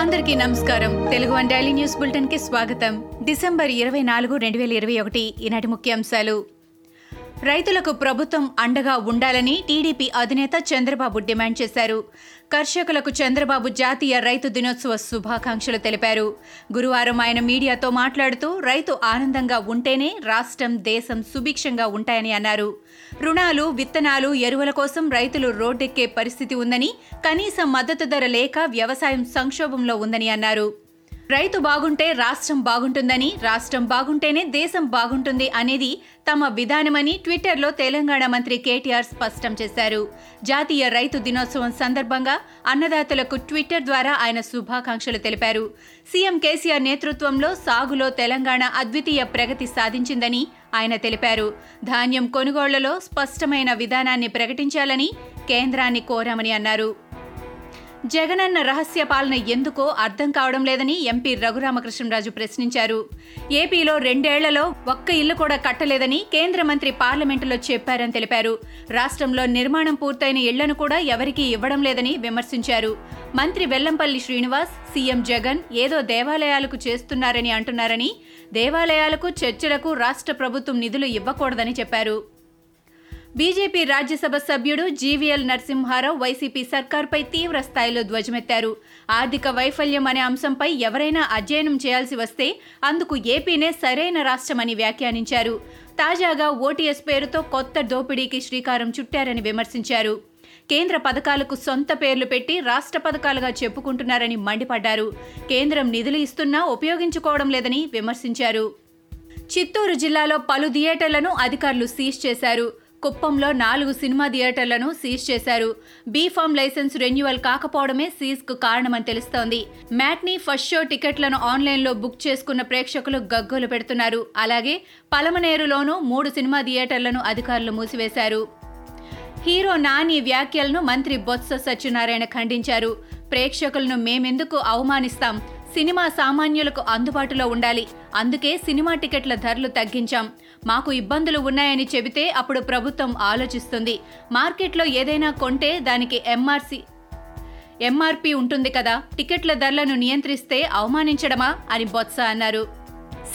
అందరికీ నమస్కారం. Telugu one daily news బులెటిన్కి స్వాగతం. డిసెంబర్ ఇరవై నాలుగు రెండు వేల ఇరవై ఒకటి. ఈనాటి ముఖ్యాంశాలు. రైతులకు ప్రభుత్వం అండగా ఉండాలని టీడీపీ అధినేత చంద్రబాబు డిమాండ్ చేశారు. కర్షకులకు చంద్రబాబు జాతీయ రైతు దినోత్సవ శుభాకాంక్షలు తెలిపారు. గురువారం ఆయన మీడియాతో మాట్లాడుతూ రైతు ఆనందంగా ఉంటేనే రాష్ట్రం దేశం సుభిక్షంగా ఉంటాయని అన్నారు. రుణాలు విత్తనాలు ఎరువుల కోసం రైతులు రోడ్డెక్కే పరిస్థితి ఉందని కనీస మద్దతు ధర లేక వ్యవసాయం సంక్షోభంలో ఉందని అన్నారు. రైతు బాగుంటే రాష్ట్రం బాగుంటుందని రాష్ట్రం బాగుంటేనే దేశం బాగుంటుంది అనేది తమ విధానమని ట్విట్టర్లో తెలంగాణ మంత్రి కేటీఆర్ స్పష్టం చేశారు. జాతీయ రైతు దినోత్సవం సందర్భంగా అన్నదాతలకు ట్విట్టర్ ద్వారా ఆయన శుభాకాంక్షలు తెలిపారు. సీఎం కేసీఆర్ నేతృత్వంలో సాగులో తెలంగాణ అద్వితీయ ప్రగతి సాధించిందని ఆయన తెలిపారు. ధాన్యం కొనుగోళ్ళలో స్పష్టమైన విధానాన్ని ప్రకటించాలని కేంద్రాన్ని కోరామని అన్నారు. జగనన్న రహస్య పాలన ఎందుకో అర్థం కావడం లేదని ఎంపీ రఘురామకృష్ణరాజు ప్రశ్నించారు. ఏపీలో రెండేళ్ళలో ఒక్క ఇల్లు కూడా కట్టలేదని కేంద్ర మంత్రి పార్లమెంటులో చెప్పారని తెలిపారు. రాష్ట్రంలో నిర్మాణం పూర్తయిన ఇళ్ళను కూడా ఎవరికీ ఇవ్వడం లేదని విమర్శించారు. మంత్రి వెల్లంపల్లి శ్రీనివాస్ సీఎం జగన్ ఏదో దేవాలయాలకు చేస్తున్నారని అంటున్నారని దేవాలయాలకు చర్చిలకు రాష్ట్ర ప్రభుత్వం నిధులు ఇవ్వకూడదని చెప్పారు. బీజేపీ రాజ్యసభ సభ్యుడు జీవీఎల్ నరసింహారావు వైసీపీ సర్కార్పై తీవ్ర స్థాయిలో ధ్వజమెత్తారు. ఆర్థిక వైఫల్యం అనే అంశంపై ఎవరైనా అధ్యయనం చేయాల్సి వస్తే అందుకు ఏపీనే సరైన రాష్ట్రమని వ్యాఖ్యానించారు. తాజాగా ఓటీఎస్ పేరుతో కొత్త దోపిడీకి శ్రీకారం చుట్టారని విమర్శించారు. కేంద్ర పథకాలకు సొంత పేర్లు పెట్టి రాష్ట్ర పథకాలుగా చెప్పుకుంటున్నారని మండిపడ్డారు. కేంద్రం నిధులు ఇస్తున్నా ఉపయోగించుకోవడం లేదని విమర్శించారు. చిత్తూరు జిల్లాలో పలు థియేటర్లను అధికారులు సీజ్ చేశారు. కుప్పంలో నాలుగు సినిమా థియేటర్లను సీజ్ చేశారు. బీఫామ్ లైసెన్స్ రెన్యువల్ కాకపోవడమే సీజ్కు కారణమని తెలుస్తోంది. మ్యాట్నీ ఫస్ట్ షో టికెట్లను ఆన్లైన్లో బుక్ చేసుకున్న ప్రేక్షకులు గగ్గోలు పెడుతున్నారు. అలాగే పలమనేరులోనూ మూడు సినిమా థియేటర్లను అధికారులు మూసివేశారు. హీరో నాని వ్యాఖ్యలను మంత్రి బొత్స సత్యనారాయణ ఖండించారు. ప్రేక్షకులను మేమెందుకు అవమానిస్తాం? సినిమా సామాన్యులకు అందుబాటులో ఉండాలి. అందుకే సినిమా టికెట్ల ధరలు తగ్గించాం. మాకు ఇబ్బందులు ఉన్నాయని చెబితే అప్పుడు ప్రభుత్వం ఆలోచిస్తుంది. మార్కెట్లో ఏదైనా కొంటే దానికి ఎంఆర్సి ఎంఆర్పి ఉంటుంది కదా. టికెట్ల ధరలను నియంత్రిస్తే అవమానించడమా అని బొత్స అన్నారు.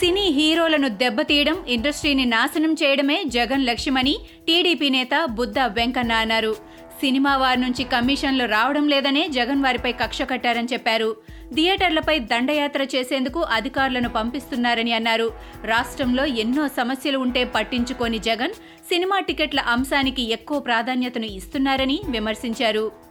సినీ హీరోలను దెబ్బతీయడం ఇండస్ట్రీని నాశనం చేయడమే జగన్ లక్ష్యమని టీడీపీ నేత బుద్ధ వెంకన్న అన్నారు. సినిమా వారి నుంచి కమిషన్లు రావడం లేదనే జగన్ వారిపై కక్ష కట్టారని చెప్పారు. థియేటర్లపై దండయాత్ర చేసేందుకు అధికారులను పంపిస్తున్నారని అన్నారు. రాష్ట్రంలో ఎన్నో సమస్యలు ఉంటే పట్టించుకోని జగన్ సినిమా టికెట్ల అంశానికి ఎక్కువ ప్రాధాన్యతను ఇస్తున్నారని విమర్శించారు.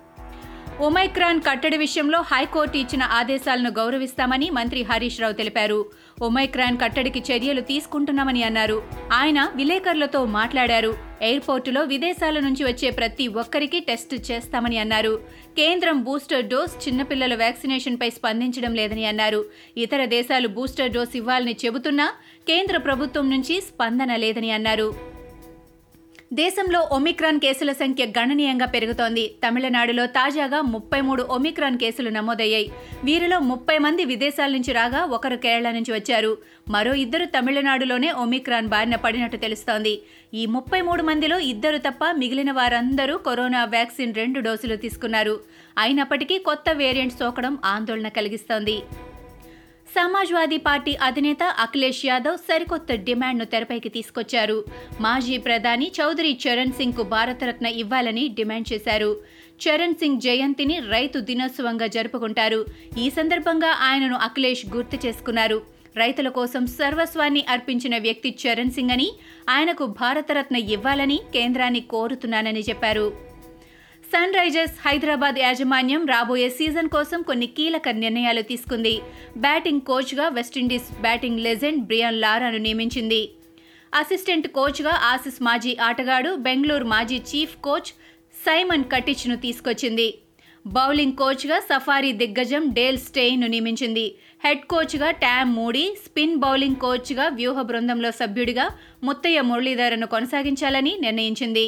ఒమైక్రాన్ కట్టడి విషయంలో హైకోర్టు ఇచ్చిన ఆదేశాలను గౌరవిస్తామని మంత్రి హరీష్ రావు తెలిపారు. ఒమైక్రాన్ కట్టడికి చర్యలు తీసుకుంటున్నామని అన్నారు. ఆయన విలేకరులతో మాట్లాడారు. ఎయిర్పోర్టులో విదేశాల నుంచి వచ్చే ప్రతి ఒక్కరికి టెస్ట్ చేస్తామని అన్నారు. కేంద్రం బూస్టర్ డోస్ చిన్నపిల్లల వ్యాక్సినేషన్పై స్పందించడం లేదని అన్నారు. ఇతర దేశాలు బూస్టర్ డోస్ ఇవ్వాలని చెబుతున్నా కేంద్ర ప్రభుత్వం నుంచి స్పందన లేదని అన్నారు. దేశంలో ఒమిక్రాన్ కేసుల సంఖ్య గణనీయంగా పెరుగుతోంది. తమిళనాడులో తాజాగా ముప్పై మూడు ఒమిక్రాన్ కేసులు నమోదయ్యాయి. వీరిలో ముప్పై మంది విదేశాల నుంచి రాగా ఒకరు కేరళ నుంచి వచ్చారు. మరో ఇద్దరు తమిళనాడులోనే ఒమిక్రాన్ బారిన పడినట్టు తెలుస్తోంది. ఈ ముప్పై మూడు మందిలో ఇద్దరు తప్ప మిగిలిన వారందరూ కరోనా వ్యాక్సిన్ రెండు డోసులు తీసుకున్నారు. అయినప్పటికీ కొత్త వేరియంట్ సోకడం ఆందోళన కలిగిస్తోంది. సమాజ్వాదీ పార్టీ అధినేత అఖిలేష్ యాదవ్ సరికొత్త డిమాండ్ను తెరపైకి తీసుకొచ్చారు. మాజీ ప్రధాని చౌదరి చరణ్ సింగ్కు భారతరత్న ఇవ్వాలని డిమాండ్ చేశారు. చరణ్ సింగ్ జయంతిని రైతు దినోత్సవంగా జరుపుకుంటారు. ఈ సందర్భంగా ఆయనను అఖిలేష్ గుర్తు చేసుకున్నారు. రైతుల కోసం సర్వస్వాన్ని అర్పించిన వ్యక్తి చరణ్ సింగ్ అని ఆయనకు భారతరత్న ఇవ్వాలని కేంద్రాన్ని కోరుతున్నానని చెప్పారు. సన్ రైజర్స్ హైదరాబాద్ యాజమాన్యం రాబోయే సీజన్ కోసం కొన్ని కీలక నిర్ణయాలు తీసుకుంది. బ్యాటింగ్ కోచ్గా West Indies batting legend Brian లారాను నియమించింది. అసిస్టెంట్ కోచ్గా ఆసిస్ మాజీ ఆటగాడు బెంగళూరు మాజీ చీఫ్ కోచ్ సైమన్ కటిచ్ను తీసుకొచ్చింది. బౌలింగ్ కోచ్గా సఫారీ దిగ్గజం డేల్ స్టెయిన్ను నియమించింది. హెడ్ కోచ్గా ట్యామ్ మూడీ స్పిన్ బౌలింగ్ కోచ్గా వ్యూహ బృందంలో సభ్యుడిగా ముత్తయ్య మురళీధరను కొనసాగించాలని నిర్ణయించింది.